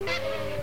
you.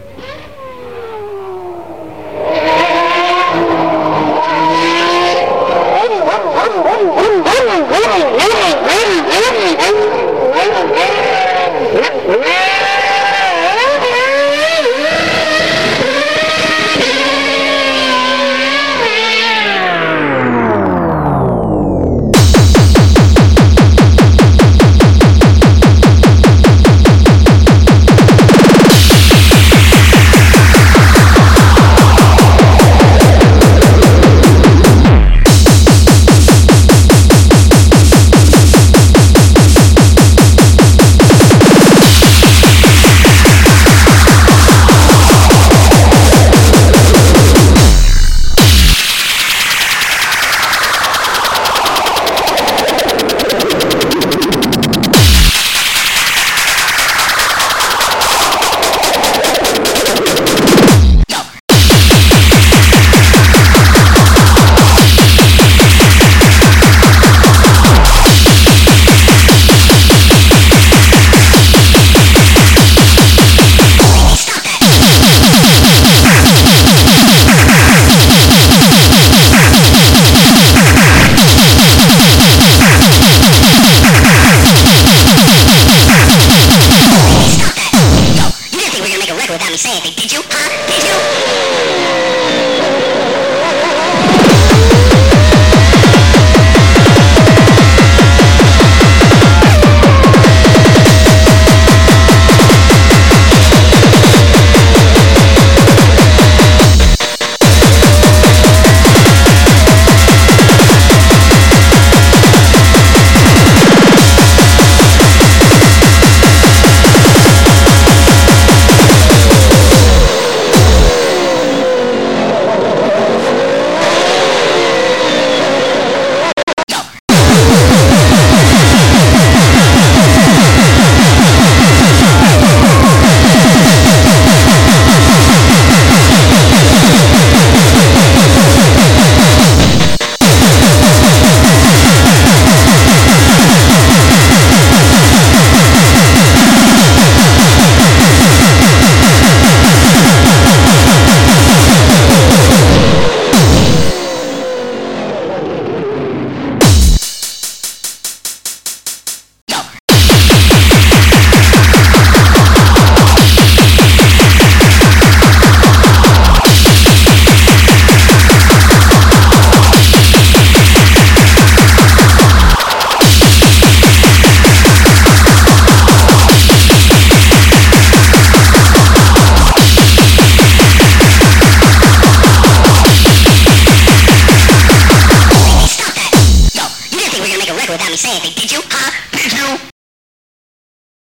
gonna make a record without me saying it, Did you? Huh? Did you? can say anything. Did you? Huh? Did you?